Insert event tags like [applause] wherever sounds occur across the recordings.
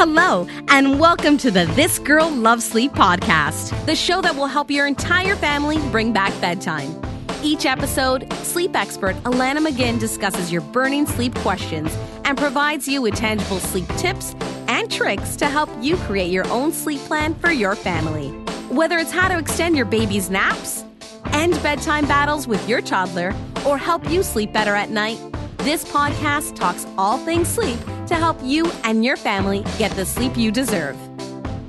Hello, and welcome to the This Girl Loves Sleep podcast, the show that will help your entire family bring back bedtime. Each episode, sleep expert Alanna McGinn discusses your burning sleep questions and provides you with tangible sleep tips and tricks to help you create your own sleep plan for your family. Whether it's how to extend your baby's naps, end bedtime battles with your toddler, or help you sleep better at night, this podcast talks all things sleep to help you and your family get the sleep you deserve.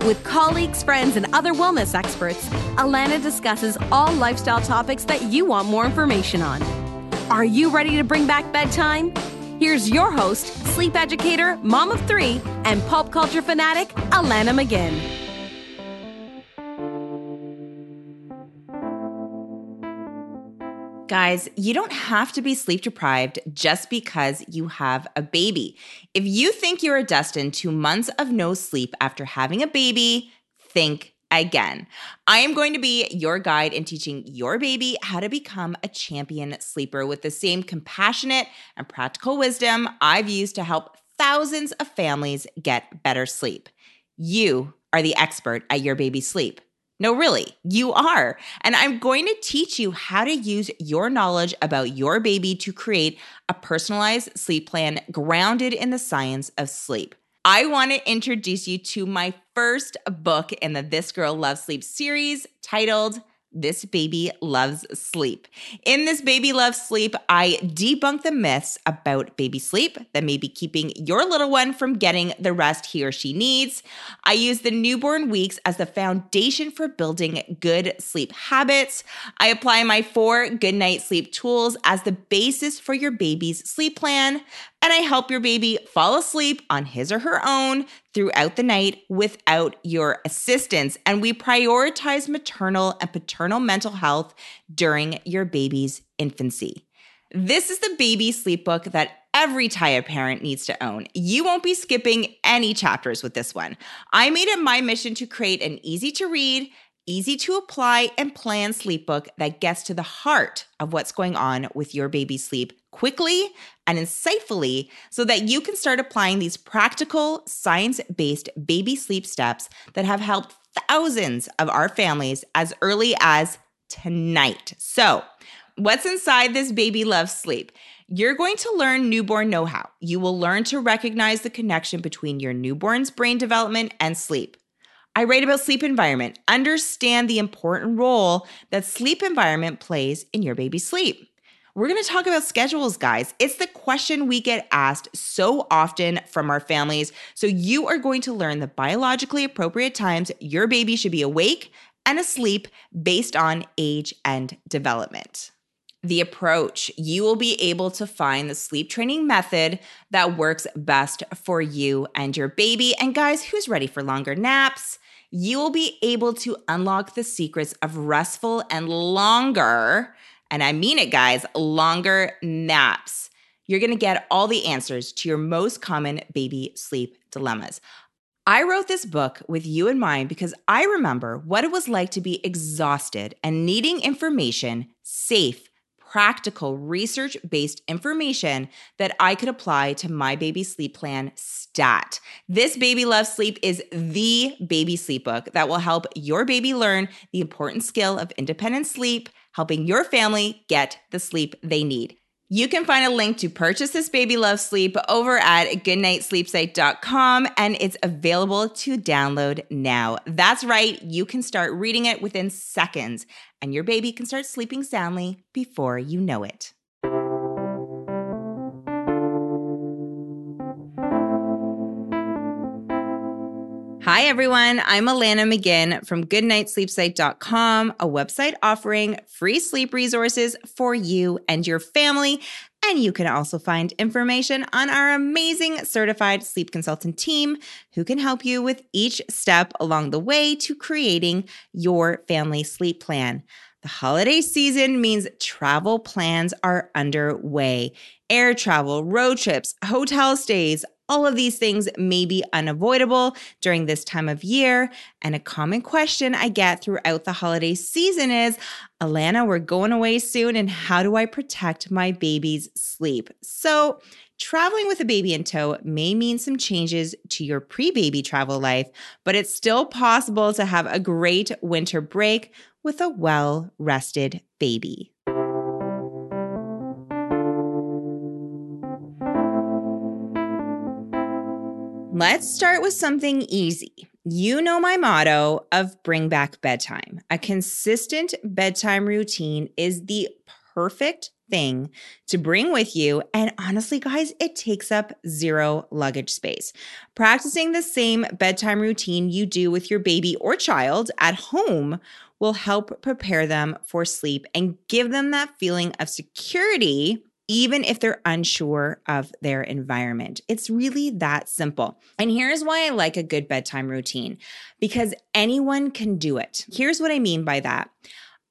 With colleagues, friends, and other wellness experts, Alanna discusses all lifestyle topics that you want more information on. Are you ready to bring back bedtime? Here's your host, sleep educator, mom of three, and pop culture fanatic, Alanna McGinn. Guys, you don't have to be sleep deprived just because you have a baby. If you think you're destined to months of no sleep after having a baby, think again. I am going to be your guide in teaching your baby how to become a champion sleeper with the same compassionate and practical wisdom I've used to help thousands of families get better sleep. You are the expert at your baby's sleep. No, really, you are. And I'm going to teach you how to use your knowledge about your baby to create a personalized sleep plan grounded in the science of sleep. I want to introduce you to my first book in the This Girl Loves Sleep series titled this Baby Loves Sleep. In this Baby Loves Sleep, I debunk the myths about baby sleep that may be keeping your little one from getting the rest he or she needs. I use the newborn weeks as the foundation for building good sleep habits. I apply my four good night sleep tools as the basis for your baby's sleep plan and I help your baby fall asleep on his or her own throughout the night without your assistance. And we prioritize maternal and paternal mental health during your baby's infancy. This is the baby sleep book that every tired parent needs to own. You won't be skipping any chapters with this one. I made it my mission to create an easy to read, easy to apply and plan sleep book that gets to the heart of what's going on with your baby's sleep quickly and insightfully so that you can start applying these practical, science based baby sleep steps that have helped thousands of our families as early as tonight. So, what's inside this baby love sleep? You're going to learn newborn know how. You will learn to recognize the connection between your newborn's brain development and sleep. I write about sleep environment. Understand the important role that sleep environment plays in your baby's sleep. We're going to talk about schedules, guys. It's the question we get asked so often from our families. So, you are going to learn the biologically appropriate times your baby should be awake and asleep based on age and development. The approach you will be able to find the sleep training method that works best for you and your baby. And, guys, who's ready for longer naps? You will be able to unlock the secrets of restful and longer and I mean it, guys, longer naps. You're gonna get all the answers to your most common baby sleep dilemmas. I wrote this book with you in mind because I remember what it was like to be exhausted and needing information, safe, practical, research based information that I could apply to my baby sleep plan stat. This Baby Love Sleep is the baby sleep book that will help your baby learn the important skill of independent sleep helping your family get the sleep they need. You can find a link to purchase this Baby Love Sleep over at goodnightsleepsite.com and it's available to download now. That's right, you can start reading it within seconds and your baby can start sleeping soundly before you know it. Hi, everyone. I'm Alanna McGinn from GoodnightSleepSite.com, a website offering free sleep resources for you and your family. And you can also find information on our amazing certified sleep consultant team who can help you with each step along the way to creating your family sleep plan. The holiday season means travel plans are underway. Air travel, road trips, hotel stays, all of these things may be unavoidable during this time of year. And a common question I get throughout the holiday season is Alanna, we're going away soon, and how do I protect my baby's sleep? So, Traveling with a baby in tow may mean some changes to your pre baby travel life, but it's still possible to have a great winter break with a well rested baby. Let's start with something easy. You know my motto of bring back bedtime. A consistent bedtime routine is the perfect thing to bring with you. And honestly, guys, it takes up zero luggage space. Practicing the same bedtime routine you do with your baby or child at home will help prepare them for sleep and give them that feeling of security even if they're unsure of their environment. It's really that simple. And here's why I like a good bedtime routine because anyone can do it. Here's what I mean by that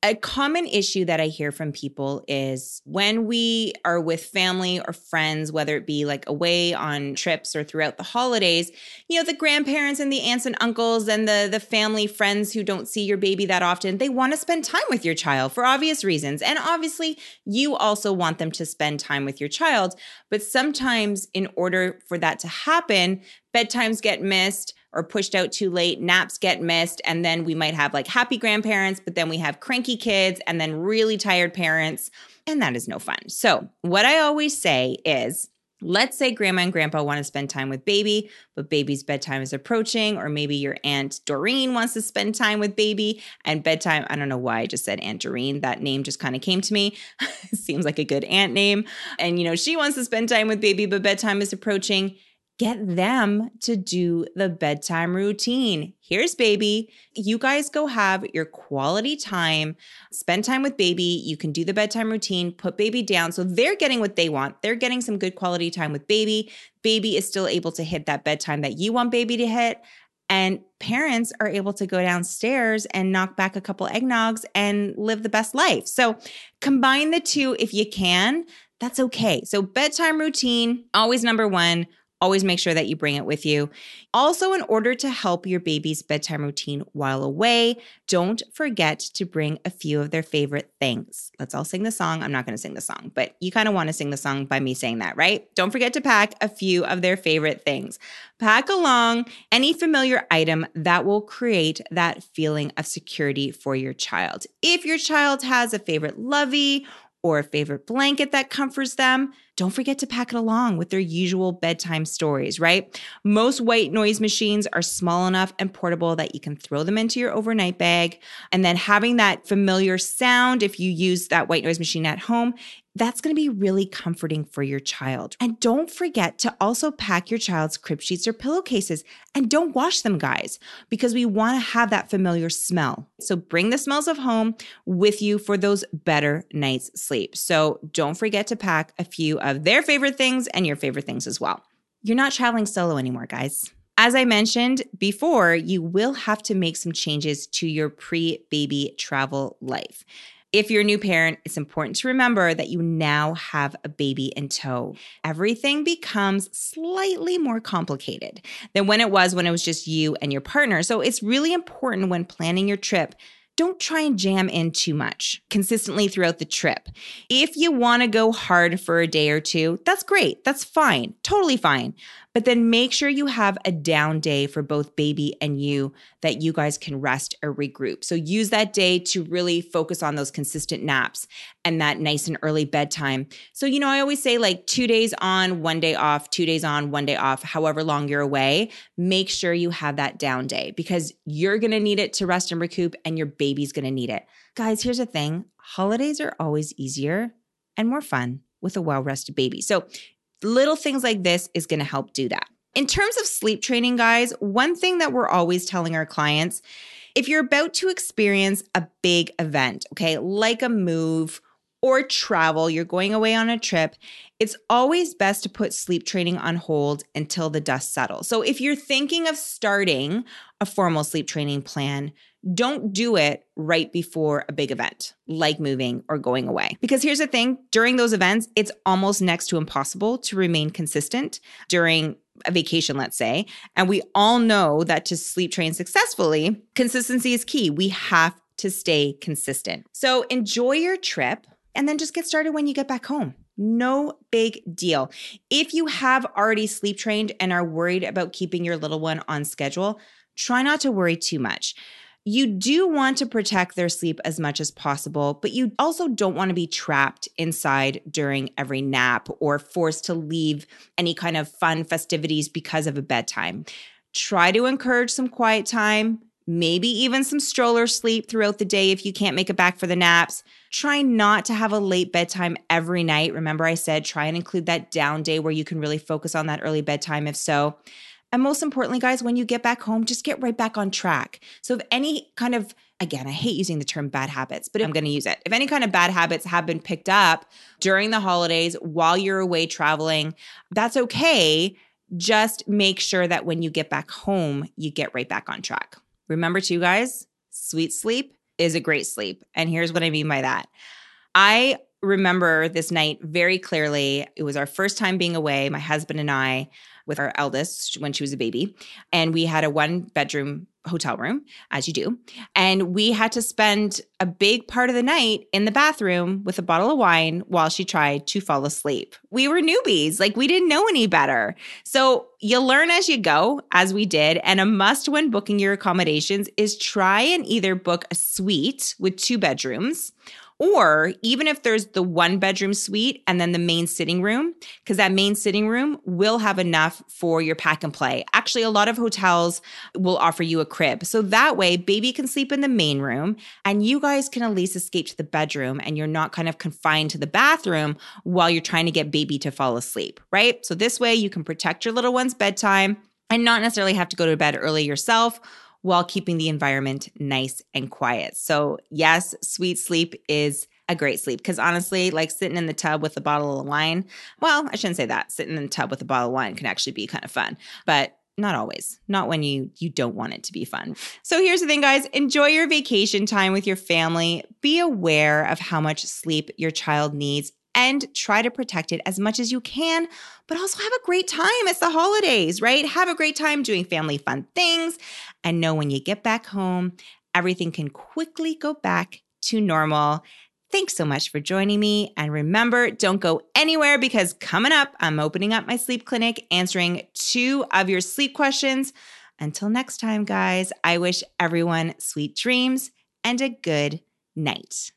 a common issue that I hear from people is when we are with family or friends, whether it be like away on trips or throughout the holidays, you know, the grandparents and the aunts and uncles and the the family friends who don't see your baby that often, they want to spend time with your child for obvious reasons. And obviously, you also want them to spend time with your child, but sometimes in order for that to happen, bedtimes get missed or pushed out too late, naps get missed, and then we might have like happy grandparents, but then we have cranky kids and then really tired parents, and that is no fun. So, what I always say is, Let's say grandma and grandpa want to spend time with baby, but baby's bedtime is approaching, or maybe your aunt Doreen wants to spend time with baby and bedtime. I don't know why I just said Aunt Doreen. That name just kind of came to me. [laughs] Seems like a good aunt name. And, you know, she wants to spend time with baby, but bedtime is approaching get them to do the bedtime routine. Here's baby. You guys go have your quality time, spend time with baby. You can do the bedtime routine, put baby down. So they're getting what they want. They're getting some good quality time with baby. Baby is still able to hit that bedtime that you want baby to hit. And parents are able to go downstairs and knock back a couple eggnogs and live the best life. So combine the two if you can. That's okay. So, bedtime routine, always number one Always make sure that you bring it with you. Also, in order to help your baby's bedtime routine while away, don't forget to bring a few of their favorite things. Let's all sing the song. I'm not going to sing the song, but you kind of want to sing the song by me saying that, right? Don't forget to pack a few of their favorite things. Pack along any familiar item that will create that feeling of security for your child. If your child has a favorite lovey or a favorite blanket that comforts them, don't forget to pack it along with their usual bedtime stories, right? Most white noise machines are small enough and portable that you can throw them into your overnight bag. And then having that familiar sound, if you use that white noise machine at home, that's going to be really comforting for your child. And don't forget to also pack your child's crib sheets or pillowcases and don't wash them, guys, because we want to have that familiar smell. So bring the smells of home with you for those better nights' sleep. So don't forget to pack a few of their favorite things and your favorite things as well. You're not traveling solo anymore, guys. As I mentioned before, you will have to make some changes to your pre baby travel life. If you're a new parent, it's important to remember that you now have a baby in tow. Everything becomes slightly more complicated than when it was when it was just you and your partner. So it's really important when planning your trip don't try and jam in too much consistently throughout the trip. If you want to go hard for a day or two, that's great. That's fine. Totally fine. But then make sure you have a down day for both baby and you that you guys can rest or regroup. So use that day to really focus on those consistent naps and that nice and early bedtime. So, you know, I always say like two days on, one day off, two days on, one day off, however long you're away. Make sure you have that down day because you're going to need it to rest and recoup and your baby's going to need it. Guys, here's the thing holidays are always easier and more fun with a well rested baby. So, Little things like this is going to help do that. In terms of sleep training, guys, one thing that we're always telling our clients if you're about to experience a big event, okay, like a move or travel, you're going away on a trip, it's always best to put sleep training on hold until the dust settles. So if you're thinking of starting a formal sleep training plan, don't do it right before a big event like moving or going away. Because here's the thing during those events, it's almost next to impossible to remain consistent during a vacation, let's say. And we all know that to sleep train successfully, consistency is key. We have to stay consistent. So enjoy your trip and then just get started when you get back home. No big deal. If you have already sleep trained and are worried about keeping your little one on schedule, try not to worry too much. You do want to protect their sleep as much as possible, but you also don't want to be trapped inside during every nap or forced to leave any kind of fun festivities because of a bedtime. Try to encourage some quiet time, maybe even some stroller sleep throughout the day if you can't make it back for the naps. Try not to have a late bedtime every night. Remember, I said try and include that down day where you can really focus on that early bedtime if so. And most importantly, guys, when you get back home, just get right back on track. So, if any kind of, again, I hate using the term bad habits, but I'm going to use it. If any kind of bad habits have been picked up during the holidays while you're away traveling, that's okay. Just make sure that when you get back home, you get right back on track. Remember, too, guys, sweet sleep is a great sleep. And here's what I mean by that. I remember this night very clearly. It was our first time being away, my husband and I with our eldest when she was a baby. And we had a one bedroom hotel room, as you do. And we had to spend a big part of the night in the bathroom with a bottle of wine while she tried to fall asleep. We were newbies, like we didn't know any better. So you learn as you go, as we did. And a must when booking your accommodations is try and either book a suite with two bedrooms or even if there's the one bedroom suite and then the main sitting room, because that main sitting room will have enough for your pack and play. Actually, a lot of hotels will offer you a crib. So that way, baby can sleep in the main room and you guys can at least escape to the bedroom and you're not kind of confined to the bathroom while you're trying to get baby to fall asleep, right? So this way, you can protect your little one's bedtime and not necessarily have to go to bed early yourself while keeping the environment nice and quiet. So, yes, sweet sleep is a great sleep because honestly, like sitting in the tub with a bottle of wine, well, I shouldn't say that. Sitting in the tub with a bottle of wine can actually be kind of fun, but not always not when you you don't want it to be fun so here's the thing guys enjoy your vacation time with your family be aware of how much sleep your child needs and try to protect it as much as you can, but also have a great time. It's the holidays, right? Have a great time doing family fun things and know when you get back home, everything can quickly go back to normal. Thanks so much for joining me. And remember, don't go anywhere because coming up, I'm opening up my sleep clinic, answering two of your sleep questions. Until next time, guys, I wish everyone sweet dreams and a good night.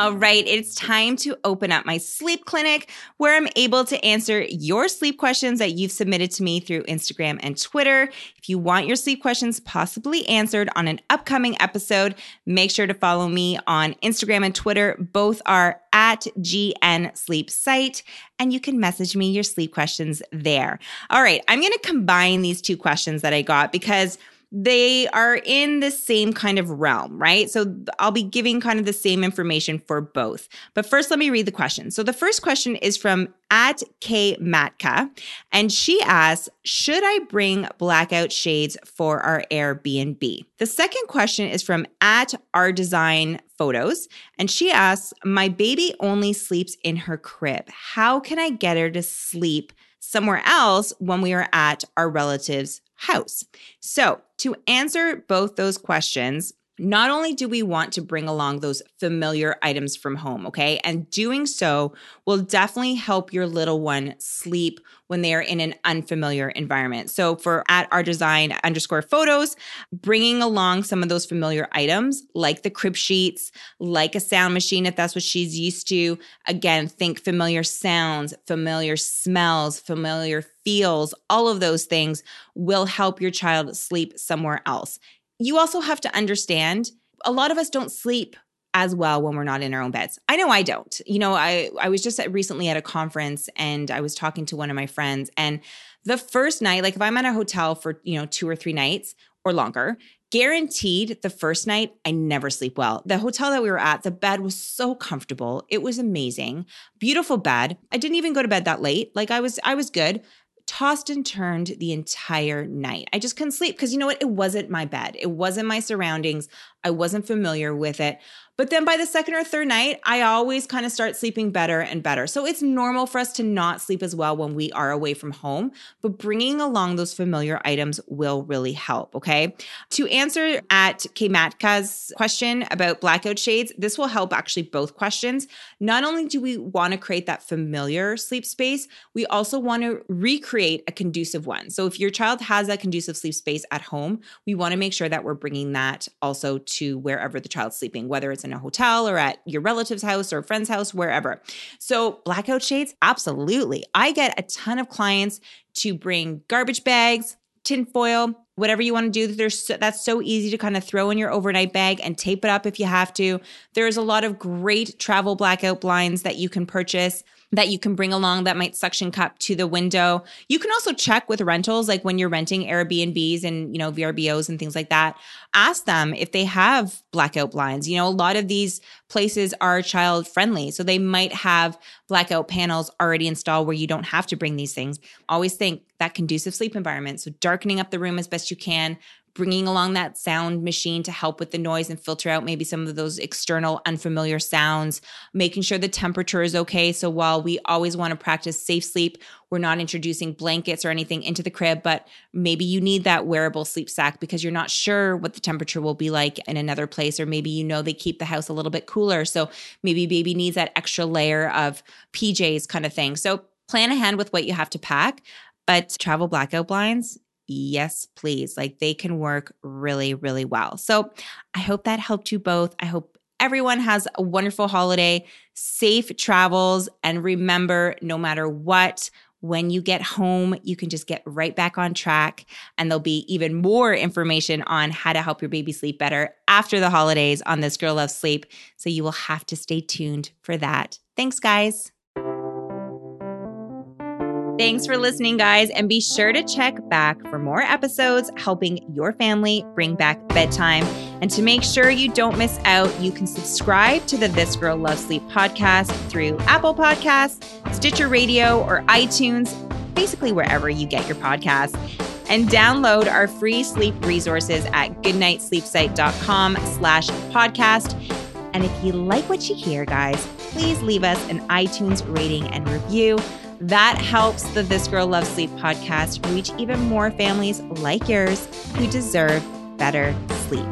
All right, it's time to open up my sleep clinic where I'm able to answer your sleep questions that you've submitted to me through Instagram and Twitter. If you want your sleep questions possibly answered on an upcoming episode, make sure to follow me on Instagram and Twitter. Both are at GN Sleep Site, and you can message me your sleep questions there. All right, I'm going to combine these two questions that I got because they are in the same kind of realm, right? So I'll be giving kind of the same information for both. But first, let me read the question. So the first question is from at K Matka, and she asks, Should I bring blackout shades for our Airbnb? The second question is from at Our Design Photos, and she asks, My baby only sleeps in her crib. How can I get her to sleep somewhere else when we are at our relatives' house? So, to answer both those questions, not only do we want to bring along those familiar items from home, okay? And doing so will definitely help your little one sleep when they are in an unfamiliar environment. So for at our design underscore photos, bringing along some of those familiar items like the crib sheets, like a sound machine, if that's what she's used to. Again, think familiar sounds, familiar smells, familiar feels, all of those things will help your child sleep somewhere else you also have to understand a lot of us don't sleep as well when we're not in our own beds. I know I don't. You know, I I was just at, recently at a conference and I was talking to one of my friends and the first night, like if I'm at a hotel for, you know, 2 or 3 nights or longer, guaranteed the first night I never sleep well. The hotel that we were at, the bed was so comfortable. It was amazing. Beautiful bed. I didn't even go to bed that late. Like I was I was good tossed and turned the entire night. I just couldn't sleep because you know what? It wasn't my bed. It wasn't my surroundings. I wasn't familiar with it. But then by the second or third night, I always kind of start sleeping better and better. So it's normal for us to not sleep as well when we are away from home, but bringing along those familiar items will really help. Okay. To answer at Kmatka's question about blackout shades, this will help actually both questions. Not only do we want to create that familiar sleep space, we also want to recreate a conducive one. So if your child has a conducive sleep space at home, we want to make sure that we're bringing that also to wherever the child's sleeping, whether it's in a hotel or at your relative's house or friend's house, wherever. So, blackout shades, absolutely. I get a ton of clients to bring garbage bags, tinfoil, whatever you want to do. There's so, that's so easy to kind of throw in your overnight bag and tape it up if you have to. There's a lot of great travel blackout blinds that you can purchase that you can bring along that might suction cup to the window. You can also check with rentals, like when you're renting Airbnbs and, you know, VRBOs and things like that. Ask them if they have blackout blinds. You know, a lot of these places are child friendly. So they might have blackout panels already installed where you don't have to bring these things. Always think that conducive sleep environment. So darkening up the room as you can, bringing along that sound machine to help with the noise and filter out maybe some of those external unfamiliar sounds, making sure the temperature is okay. So while we always want to practice safe sleep, we're not introducing blankets or anything into the crib, but maybe you need that wearable sleep sack because you're not sure what the temperature will be like in another place, or maybe you know they keep the house a little bit cooler. So maybe baby needs that extra layer of PJs kind of thing. So plan ahead with what you have to pack. But travel blackout blinds, yes, please. Like they can work really, really well. So I hope that helped you both. I hope everyone has a wonderful holiday, safe travels, and remember no matter what, when you get home, you can just get right back on track. And there'll be even more information on how to help your baby sleep better after the holidays on This Girl Loves Sleep. So you will have to stay tuned for that. Thanks, guys. Thanks for listening, guys, and be sure to check back for more episodes helping your family bring back bedtime. And to make sure you don't miss out, you can subscribe to the This Girl Loves Sleep podcast through Apple Podcasts, Stitcher Radio, or iTunes, basically wherever you get your podcasts. And download our free sleep resources at goodnightsleepsite.com slash podcast. And if you like what you hear, guys, please leave us an iTunes rating and review. That helps the This Girl Loves Sleep podcast reach even more families like yours who deserve better sleep.